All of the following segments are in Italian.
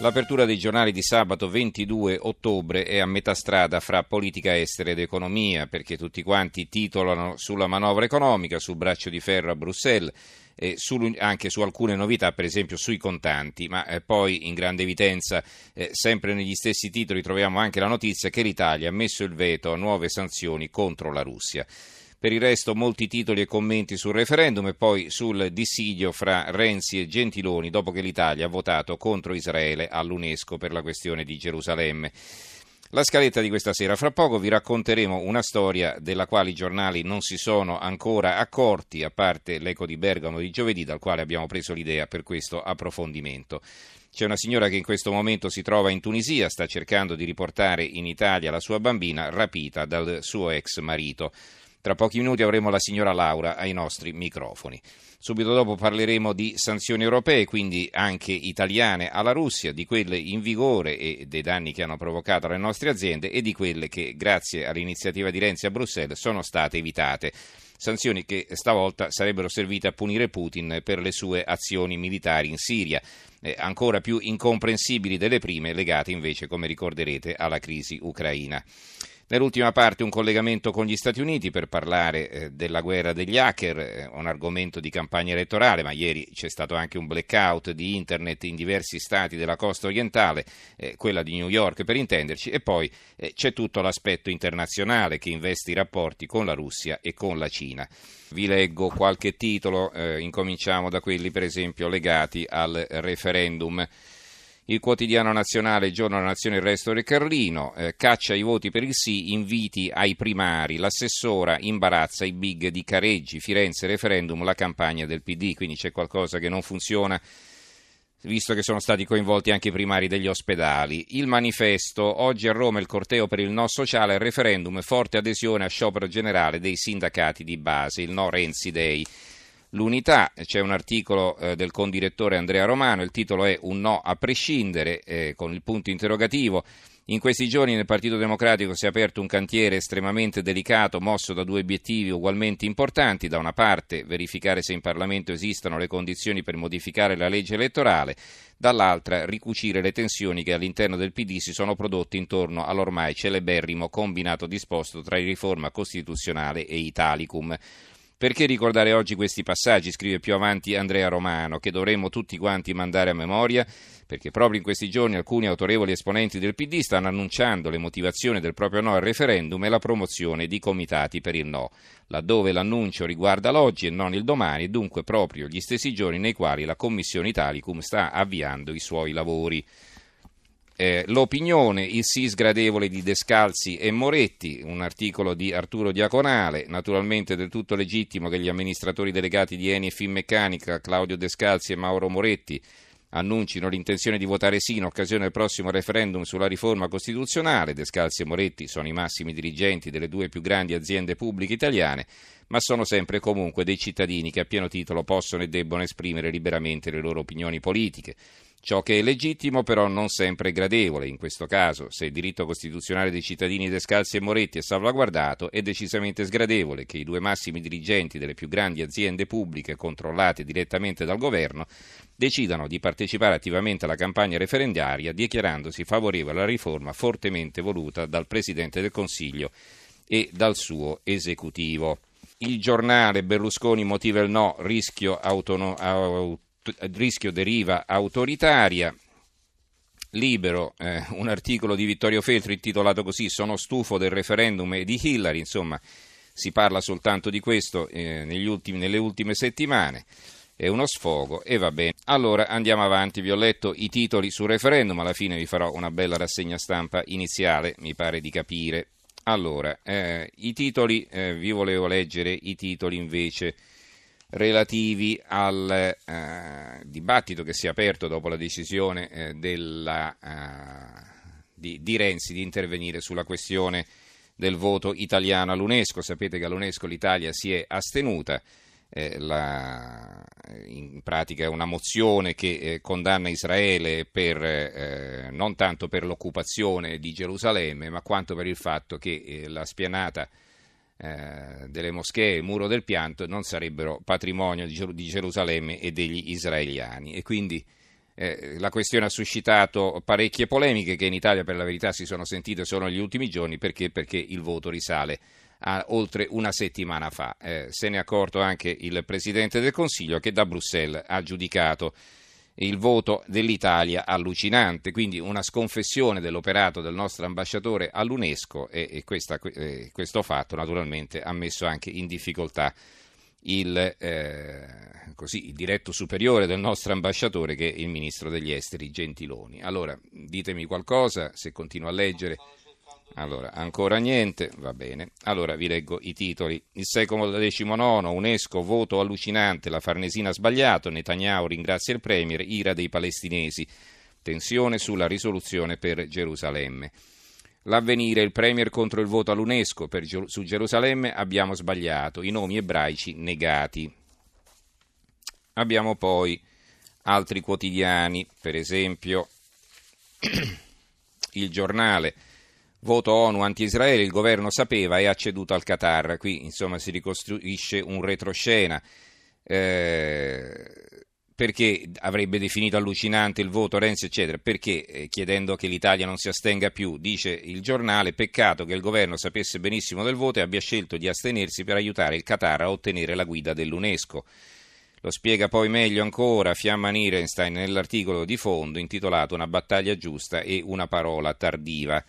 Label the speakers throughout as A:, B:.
A: L'apertura dei giornali di sabato 22 ottobre è a metà strada fra politica estera ed economia, perché tutti quanti titolano sulla manovra economica, sul braccio di ferro a Bruxelles eh, su, anche su alcune novità, per esempio sui contanti, ma eh, poi in grande evidenza, eh, sempre negli stessi titoli, troviamo anche la notizia che l'Italia ha messo il veto a nuove sanzioni contro la Russia. Per il resto molti titoli e commenti sul referendum e poi sul dissidio fra Renzi e Gentiloni dopo che l'Italia ha votato contro Israele all'UNESCO per la questione di Gerusalemme. La scaletta di questa sera. Fra poco vi racconteremo una storia della quale i giornali non si sono ancora accorti, a parte l'eco di Bergamo di giovedì, dal quale abbiamo preso l'idea per questo approfondimento. C'è una signora che in questo momento si trova in Tunisia, sta cercando di riportare in Italia la sua bambina rapita dal suo ex marito. Tra pochi minuti avremo la signora Laura ai nostri microfoni. Subito dopo parleremo di sanzioni europee, quindi anche italiane alla Russia, di quelle in vigore e dei danni che hanno provocato alle nostre aziende e di quelle che, grazie all'iniziativa di Renzi a Bruxelles, sono state evitate sanzioni che stavolta sarebbero servite a punire Putin per le sue azioni militari in Siria, eh, ancora più incomprensibili delle prime, legate invece, come ricorderete, alla crisi ucraina. Nell'ultima parte un collegamento con gli Stati Uniti per parlare eh, della guerra degli hacker, eh, un argomento di campagna elettorale, ma ieri c'è stato anche un blackout di internet in diversi stati della costa orientale, eh, quella di New York per intenderci, e poi c'è tutto l'aspetto internazionale che investe i rapporti con la Russia e con la Cina. Vi leggo qualche titolo, incominciamo da quelli per esempio legati al referendum. Il quotidiano nazionale, il giorno della nazione, il resto del Carlino, eh, caccia i voti per il sì, inviti ai primari, l'assessora imbarazza i big di Careggi, Firenze, referendum, la campagna del PD, quindi c'è qualcosa che non funziona visto che sono stati coinvolti anche i primari degli ospedali. Il manifesto, oggi a Roma il corteo per il no sociale, il referendum, forte adesione a sciopero generale dei sindacati di base, il no Renzi Day l'unità. C'è un articolo eh, del condirettore Andrea Romano, il titolo è Un no a prescindere, eh, con il punto interrogativo. In questi giorni nel Partito Democratico si è aperto un cantiere estremamente delicato, mosso da due obiettivi ugualmente importanti. Da una parte verificare se in Parlamento esistano le condizioni per modificare la legge elettorale, dall'altra ricucire le tensioni che all'interno del PD si sono prodotte intorno all'ormai celeberrimo combinato disposto tra riforma costituzionale e Italicum. Perché ricordare oggi questi passaggi, scrive più avanti Andrea Romano, che dovremmo tutti quanti mandare a memoria? Perché proprio in questi giorni alcuni autorevoli esponenti del PD stanno annunciando le motivazioni del proprio no al referendum e la promozione di comitati per il no, laddove l'annuncio riguarda l'oggi e non il domani, dunque proprio gli stessi giorni nei quali la Commissione Italicum sta avviando i suoi lavori. Eh, l'opinione, il sì sgradevole di Descalzi e Moretti, un articolo di Arturo Diaconale, naturalmente del tutto legittimo che gli amministratori delegati di Eni e Finmeccanica, Claudio Descalzi e Mauro Moretti, annuncino l'intenzione di votare sì in occasione del prossimo referendum sulla riforma costituzionale. Descalzi e Moretti sono i massimi dirigenti delle due più grandi aziende pubbliche italiane, ma sono sempre e comunque dei cittadini che a pieno titolo possono e debbono esprimere liberamente le loro opinioni politiche. Ciò che è legittimo però non sempre è gradevole, in questo caso se il diritto costituzionale dei cittadini Descalzi e Moretti è salvaguardato è decisamente sgradevole che i due massimi dirigenti delle più grandi aziende pubbliche controllate direttamente dal governo decidano di partecipare attivamente alla campagna referendaria dichiarandosi favorevole alla riforma fortemente voluta dal Presidente del Consiglio e dal suo esecutivo. Il giornale Berlusconi motiva il no, rischio autonomo rischio deriva autoritaria. Libero, eh, un articolo di Vittorio Feltri intitolato così Sono stufo del referendum e di Hillary, insomma si parla soltanto di questo eh, ultimi, nelle ultime settimane, è uno sfogo e va bene. Allora andiamo avanti, vi ho letto i titoli sul referendum, alla fine vi farò una bella rassegna stampa iniziale, mi pare di capire. Allora, eh, i titoli, eh, vi volevo leggere i titoli invece relativi al eh, dibattito che si è aperto dopo la decisione eh, della, eh, di, di Renzi di intervenire sulla questione del voto italiano all'UNESCO. Sapete che all'UNESCO l'Italia si è astenuta. Eh, la, in pratica è una mozione che eh, condanna Israele per, eh, non tanto per l'occupazione di Gerusalemme, ma quanto per il fatto che la spianata eh, delle moschee, il muro del pianto, non sarebbero patrimonio di, di Gerusalemme e degli israeliani. E quindi eh, la questione ha suscitato parecchie polemiche che in Italia per la verità si sono sentite solo negli ultimi giorni perché, perché il voto risale a oltre una settimana fa. Eh, se ne è accorto anche il Presidente del Consiglio che da Bruxelles ha giudicato il voto dell'Italia allucinante, quindi una sconfessione dell'operato del nostro ambasciatore all'UNESCO e, e questa, eh, questo fatto naturalmente ha messo anche in difficoltà il, eh, così, il, diretto superiore del nostro ambasciatore che è il ministro degli esteri Gentiloni. Allora, ditemi qualcosa, se continuo a leggere. Allora, ancora niente, va bene. Allora vi leggo i titoli. Il secolo XIX, UNESCO, voto allucinante, la Farnesina ha sbagliato, Netanyahu ringrazia il Premier, ira dei palestinesi, tensione sulla risoluzione per Gerusalemme. L'avvenire, il Premier contro il voto all'UNESCO per, su Gerusalemme abbiamo sbagliato, i nomi ebraici negati. Abbiamo poi altri quotidiani, per esempio il giornale, voto ONU anti-Israele, il governo sapeva e ha ceduto al Qatar, qui insomma si ricostruisce un retroscena. Eh, perché avrebbe definito allucinante il voto Renzi, eccetera, perché eh, chiedendo che l'Italia non si astenga più, dice il giornale, peccato che il governo sapesse benissimo del voto e abbia scelto di astenersi per aiutare il Qatar a ottenere la guida dell'UNESCO. Lo spiega poi meglio ancora Fiamma Nirenstein nell'articolo di fondo intitolato Una battaglia giusta e una parola tardiva.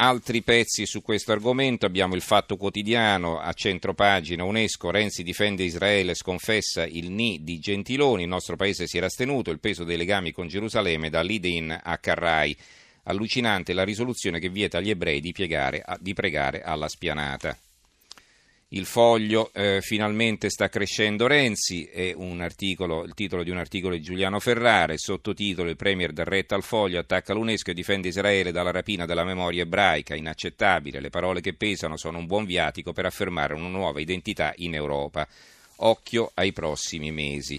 A: Altri pezzi su questo argomento abbiamo il Fatto Quotidiano a centro pagina UNESCO Renzi difende Israele, sconfessa il Ni di Gentiloni, il nostro paese si era astenuto, il peso dei legami con Gerusalemme da Lidin a Carrai. Allucinante la risoluzione che vieta agli ebrei di, piegare, di pregare alla spianata. Il foglio eh, finalmente sta crescendo Renzi, è articolo, il titolo di un articolo di Giuliano Ferrare, sottotitolo Il Premier dà retta al foglio, attacca l'UNESCO e difende Israele dalla rapina della memoria ebraica, inaccettabile, le parole che pesano sono un buon viatico per affermare una nuova identità in Europa. Occhio ai prossimi mesi.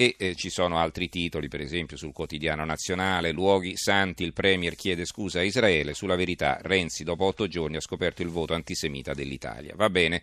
A: E eh, ci sono altri titoli, per esempio sul quotidiano nazionale, luoghi santi, il Premier chiede scusa a Israele, sulla verità Renzi dopo otto giorni ha scoperto il voto antisemita dell'Italia. Va bene,